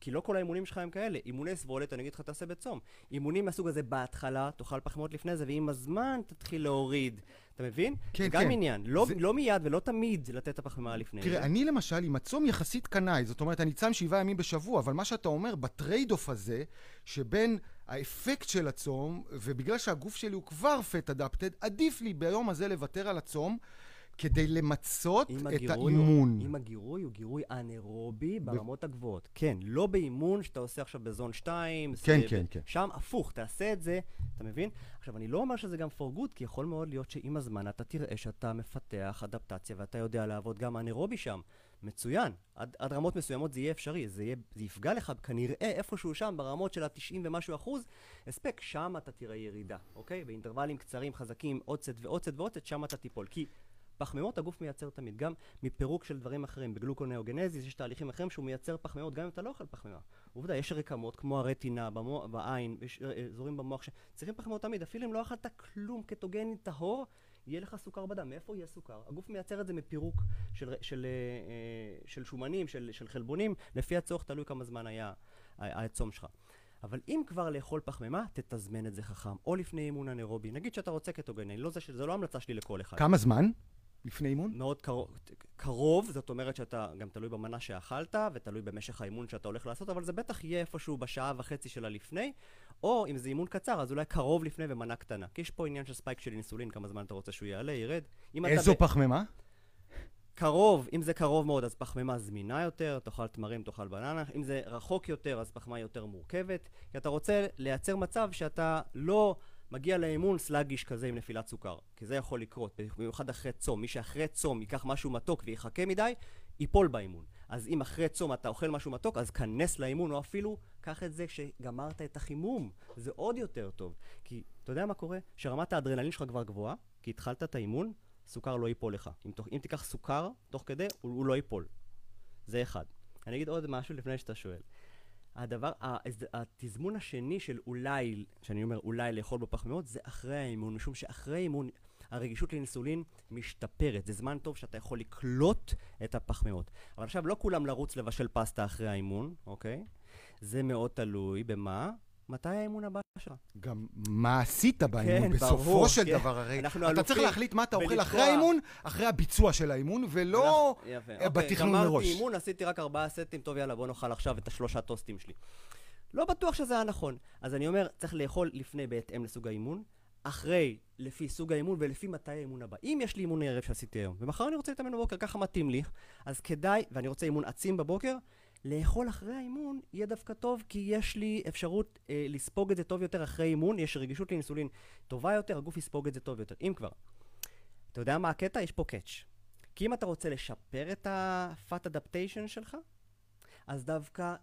כי לא כל האימונים שלך הם כאלה. אימוני סבולת, אני אגיד לך, תעשה בצום. אימונים מהסוג הזה בהתחלה, תאכל פחמות לפני זה, ועם הזמן תתחיל להוריד. אתה מבין? כן, זה כן. גם עניין. לא, זה... לא מיד ולא תמיד לתת את הפחמימה לפני. תראה, אני למשל, עם הצום יחסית קנאי, זאת אומרת, אני צם שבעה ימים בשבוע, אבל מה שאתה אומר, ב trade-off הזה, שבין האפקט של הצום, ובגלל שהגוף שלי הוא כבר פט אדפטד, עדיף לי ביום הזה לוותר על הצום. כדי למצות את האימון. אם הגירוי הוא גירוי אנאירובי ברמות הגבוהות. כן, לא באימון שאתה עושה עכשיו בזון 2. כן, כן, כן. שם הפוך, תעשה את זה, אתה מבין? עכשיו, אני לא אומר שזה גם for good, כי יכול מאוד להיות שעם הזמן אתה תראה שאתה מפתח אדפטציה ואתה יודע לעבוד גם אנאירובי שם. מצוין. עד, עד רמות מסוימות זה יהיה אפשרי, זה, יהיה, זה יפגע לך כנראה איפשהו שם ברמות של ה-90 ומשהו אחוז הספק, שם אתה תראה ירידה, אוקיי? באינטרוולים קצרים, חזקים, סט ועוד סט, שם אתה תיפול. כי פחמימות הגוף מייצר תמיד, גם מפירוק של דברים אחרים. בגלוקונאוגנזיס יש תהליכים אחרים שהוא מייצר פחמימות, גם אם אתה לא אוכל פחמימה. עובדה, יש רקמות כמו הרטינה, במו, בעין, יש אה, אזורים במוח שצריכים פחמימות תמיד, אפילו אם לא אכלת כלום קטוגני טהור, יהיה לך סוכר בדם. מאיפה יהיה סוכר? הגוף מייצר את זה מפירוק של, של, אה, אה, של שומנים, של, של חלבונים, לפי הצורך, תלוי כמה זמן היה הצום שלך. אבל אם כבר לאכול פחמימה, תתזמן את זה חכם. או לפני אימון אנאירובי. נגיד שאתה רוצה קטוגני, לא זה, זה לא המלצה שלי לכל אחד. כמה זמן לפני אימון? מאוד קרוב, קרוב, זאת אומרת שאתה גם תלוי במנה שאכלת, ותלוי במשך האימון שאתה הולך לעשות, אבל זה בטח יהיה איפשהו בשעה וחצי של הלפני, או אם זה אימון קצר, אז אולי קרוב לפני ומנה קטנה. כי יש פה עניין של ספייק של אינסולין, כמה זמן אתה רוצה שהוא יעלה, ירד. איזו ב- פחמימה? קרוב, אם זה קרוב מאוד, אז פחמימה זמינה יותר, תאכל תמרים, תאכל בננה. אם זה רחוק יותר, אז פחמימה יותר מורכבת. כי אתה רוצה לייצר מצב שאתה לא מגיע לאימון סלאגיש כזה עם נפילת סוכר. כי זה יכול לקרות, במיוחד אחרי צום. מי שאחרי צום ייקח משהו מתוק ויחכה מדי, ייפול באימון. אז אם אחרי צום אתה אוכל משהו מתוק, אז כנס לאימון, או אפילו קח את זה כשגמרת את החימום. זה עוד יותר טוב. כי אתה יודע מה קורה? שרמת האדרנלין שלך כבר גבוהה, כי התחלת את האימון, סוכר לא ייפול לך. אם, תוך, אם תיקח סוכר תוך כדי, הוא, הוא לא ייפול. זה אחד. אני אגיד עוד משהו לפני שאתה שואל. הדבר, התזמון השני של אולי, שאני אומר אולי לאכול בפחמימות, זה אחרי האימון, משום שאחרי האימון הרגישות לאינסולין משתפרת. זה זמן טוב שאתה יכול לקלוט את הפחמימות. אבל עכשיו, לא כולם לרוץ לבשל פסטה אחרי האימון, אוקיי? זה מאוד תלוי במה? מתי האימון הבא שלך? גם מה עשית באימון, כן, בסופו ברור, של כן. דבר, הרי אתה אלופים צריך להחליט מה אתה אוכל. אחרי האימון, אחרי הביצוע של האימון, ולא אנחנו- יפה, אה, אוקיי, בתכנון גמרתי מראש. אימון, עשיתי רק ארבעה סטים, טוב יאללה בוא נאכל עכשיו את השלושה טוסטים שלי. לא בטוח שזה היה נכון. אז אני אומר, צריך לאכול לפני בהתאם לסוג האימון, אחרי לפי סוג האימון ולפי מתי האימון הבא. אם יש לי אימון ערב שעשיתי היום, ומחר אני רוצה להתאמן בבוקר, ככה מתאים לי, אז כדאי, ואני רוצה אימון עצים בבוקר, לאכול אחרי האימון יהיה דווקא טוב, כי יש לי אפשרות אה, לספוג את זה טוב יותר אחרי אימון, יש רגישות לאינסולין טובה יותר, הגוף יספוג את זה טוב יותר. אם כבר. אתה יודע מה הקטע? יש פה קאץ'. כי אם אתה רוצה לשפר את ה-fat adaptation שלך, אז דווקא,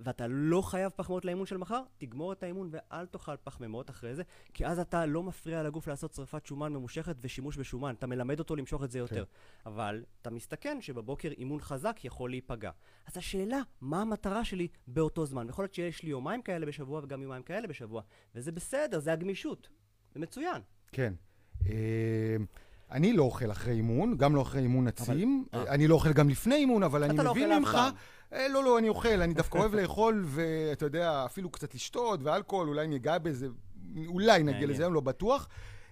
ואתה לא חייב פחמימות לאימון של מחר, תגמור את האימון ואל תאכל פחמימות אחרי זה, כי אז אתה לא מפריע לגוף לעשות שריפת שומן ממושכת ושימוש בשומן, אתה מלמד אותו למשוך את זה יותר. אבל אתה מסתכן שבבוקר אימון חזק יכול להיפגע. אז השאלה, מה המטרה שלי באותו זמן? יכול להיות שיש לי יומיים כאלה בשבוע וגם יומיים כאלה בשבוע, וזה בסדר, זה הגמישות. זה מצוין. כן. אה, אני לא אוכל אחרי אימון, גם לא אחרי אימון עצים. אה. אני לא אוכל גם לפני אימון, אבל אני אתה לא מבין אוכל אף ממך... אה, לא, לא, אני אוכל, אני דווקא אוהב לאכול, ואתה יודע, אפילו קצת לשתות, ואלכוהול, אולי ניגע בזה, אולי נגיע. לזה היום, לא בטוח.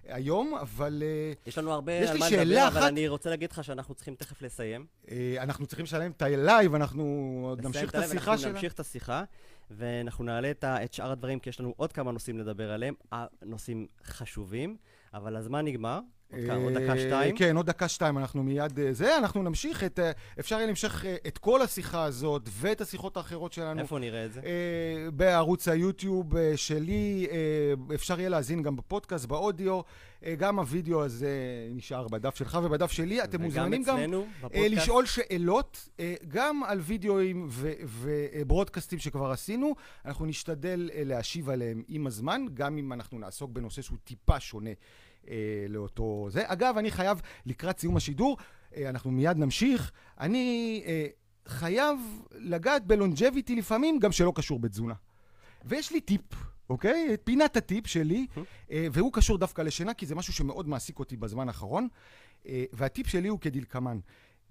היום, אבל אה, יש לנו הרבה יש על מה לדבר, אבל אחת. אני רוצה להגיד לך שאנחנו צריכים תכף לסיים. אה, אנחנו צריכים לשלם את ה live, אנחנו עוד נמשיך את השיחה אנחנו שלנו. נמשיך את השיחה, ואנחנו נעלה את, שאר הדברים, כי יש לנו עוד כמה נושאים לדבר עליהם, הנושאים חשובים, אבל הזמן נגמר. עוד דקה אה, שתיים. כן, עוד דקה שתיים, אנחנו מיד אה, זה, אנחנו נמשיך את, אה, אפשר יהיה להמשך אה, את כל השיחה הזאת ואת השיחות האחרות שלנו. איפה נראה את זה? בערוץ היוטיוב שלי, אפשר יהיה להאזין גם בפודקאסט, באודיו, גם הוידאו הזה נשאר בדף שלך ובדף שלי. אתם מוזמנים גם. לשאול שאלות, גם על וידאוים וברודקאסטים שכבר עשינו. אנחנו נשתדל להשיב עליהם עם הזמן, גם אם אנחנו נעסוק בנושא שהוא טיפה שונה אה, לאותו זה. אגב, אני חייב, לקראת סיום השידור, אה, אנחנו מיד נמשיך, אני אה, חייב לגעת בלונג'ביטי לפעמים, גם שלא קשור בתזונה. ויש לי טיפ. אוקיי? את פינת הטיפ שלי, אה, והוא קשור דווקא לשינה, כי זה משהו שמאוד מעסיק אותי בזמן האחרון. אה, והטיפ שלי הוא כדלקמן.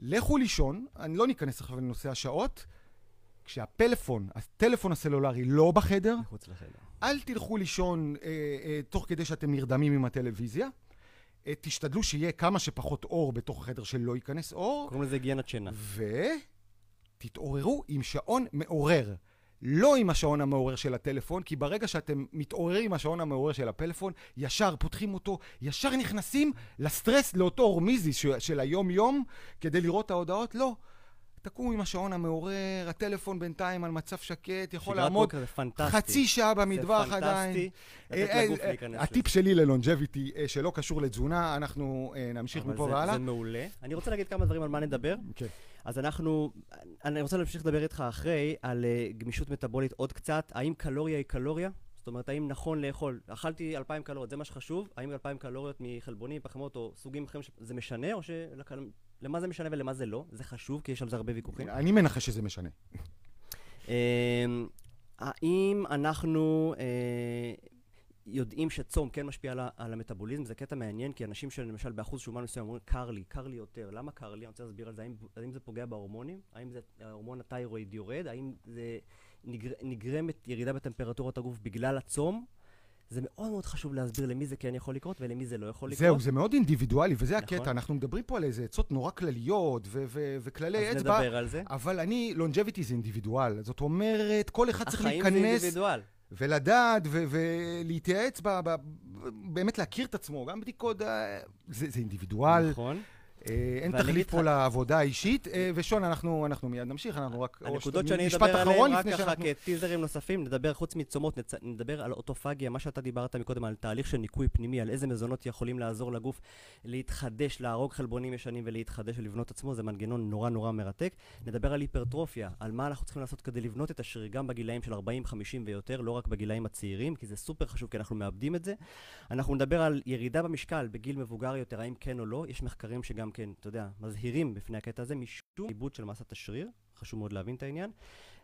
לכו לישון, אני לא ניכנס עכשיו לנושא השעות, כשהפלאפון, הטלפון הסלולרי לא בחדר, מחוץ לחדר. אל תלכו לישון אה, אה, תוך כדי שאתם נרדמים עם הטלוויזיה. אה, תשתדלו שיהיה כמה שפחות אור בתוך החדר שלא ייכנס אור, קוראים לזה היגיינת שינה. ותתעוררו עם שעון מעורר. לא עם השעון המעורר של הטלפון, כי ברגע שאתם מתעוררים עם השעון המעורר של הפלאפון, ישר פותחים אותו, ישר נכנסים לסטרס, לאותו הורמיזי של היום-יום, כדי לראות את ההודעות. לא. תקום עם השעון המעורר, הטלפון בינתיים על מצב שקט, יכול לעמוד חצי שעה במטווח עדיין. זה פנטסטי, לתת לגוף להיכנס לזה. הטיפ שלי ללונג'ביטי, שלא קשור לתזונה, אנחנו נמשיך מפה והלאה. זה מעולה. אני רוצה להגיד כמה דברים על מה נדבר. כן. אז אנחנו, אני רוצה להמשיך לדבר איתך אחרי על גמישות מטאבולית עוד קצת. האם קלוריה היא קלוריה? זאת אומרת, האם נכון לאכול, אכלתי 2,000 קלוריות, זה מה שחשוב? האם 2,000 קלוריות מחלבונים, פחמות או סוגים אחרים, זה משנה או שלמה זה משנה ולמה זה לא? זה חשוב, כי יש על זה הרבה ויכוחים. אני מנחש שזה משנה. האם אנחנו יודעים שצום כן משפיע על המטאבוליזם? זה קטע מעניין, כי אנשים שלמשל באחוז שומן מסוים אומרים, קר לי, קר לי יותר. למה קר לי? אני רוצה להסביר על זה. האם זה פוגע בהורמונים? האם זה ההורמון התיירואיד יורד? האם זה... נגר, נגרמת ירידה בטמפרטורת הגוף בגלל הצום. זה מאוד מאוד חשוב להסביר למי זה כן יכול לקרות ולמי זה לא יכול לקרות. זהו, זה מאוד אינדיבידואלי, וזה נכון. הקטע. אנחנו מדברים פה על איזה עצות נורא כלליות וכללי אצבע. אז נדבר על זה. אבל אני, לונג'ביטי זה אינדיבידואל. זאת אומרת, כל אחד צריך להיכנס... החיים זה אינדיבידואל. ולדעת ולהתייעץ, באמת להכיר את עצמו, גם בדיקות, זה, זה אינדיבידואל. נכון. אין תחליף פה לעבודה האישית, ושון, אנחנו מיד נמשיך, אנחנו רק... הנקודות שאני אדבר עליהן, רק ככה כטיזרים נוספים, נדבר חוץ מצומות, נדבר על אוטופגיה, מה שאתה דיברת מקודם, על תהליך של ניקוי פנימי, על איזה מזונות יכולים לעזור לגוף להתחדש, להרוג חלבונים ישנים ולהתחדש ולבנות עצמו, זה מנגנון נורא נורא מרתק. נדבר על היפרטרופיה, על מה אנחנו צריכים לעשות כדי לבנות את השריר, גם בגילאים של 40, 50 ויותר, לא רק בגילאים הצעירים, כי זה סופר חשוב, כי אנחנו מאבדים את זה. אנחנו נדבר על ירידה במשקל בגיל מבוגר יותר, האם כן או לא. יש מחקרים שגם כן, אתה יודע, מזהירים בפני הקטע הזה, משום עיבוד של מסת השריר, חשוב מאוד להבין את העניין.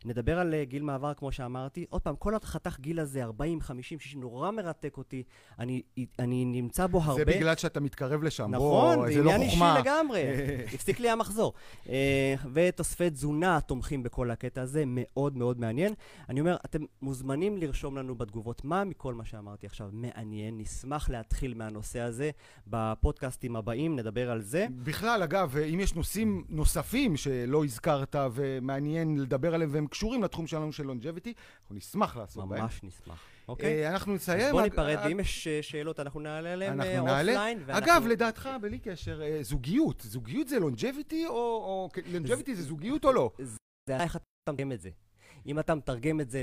נדבר על uh, גיל מעבר, כמו שאמרתי. עוד פעם, כל החתך גיל הזה, 40, 50, 60, נורא מרתק אותי. אני, אני נמצא בו הרבה. זה בגלל שאתה מתקרב לשם. נכון, בוא, זה לא עניין אישי לגמרי. הפסיק לי המחזור. Uh, ותוספי תזונה תומכים בכל הקטע הזה, מאוד מאוד מעניין. אני אומר, אתם מוזמנים לרשום לנו בתגובות מה מכל מה שאמרתי עכשיו מעניין. נשמח להתחיל מהנושא הזה בפודקאסטים הבאים, נדבר על זה. בכלל, אגב, אם יש נושאים נוספים שלא הזכרת ומעניין לדבר עליהם והם קשורים לתחום שלנו של longevity, אנחנו נשמח לעשות בהם. ממש נשמח. אוקיי. אנחנו נסיים. אז בוא ניפרד, ואם יש שאלות, אנחנו נענה עליהן offline. אגב, לדעתך, בלי קשר, זוגיות. זוגיות זה longevity, או longevity זה זוגיות או לא? זה איך אתה מתרגם את זה. אם אתה מתרגם את זה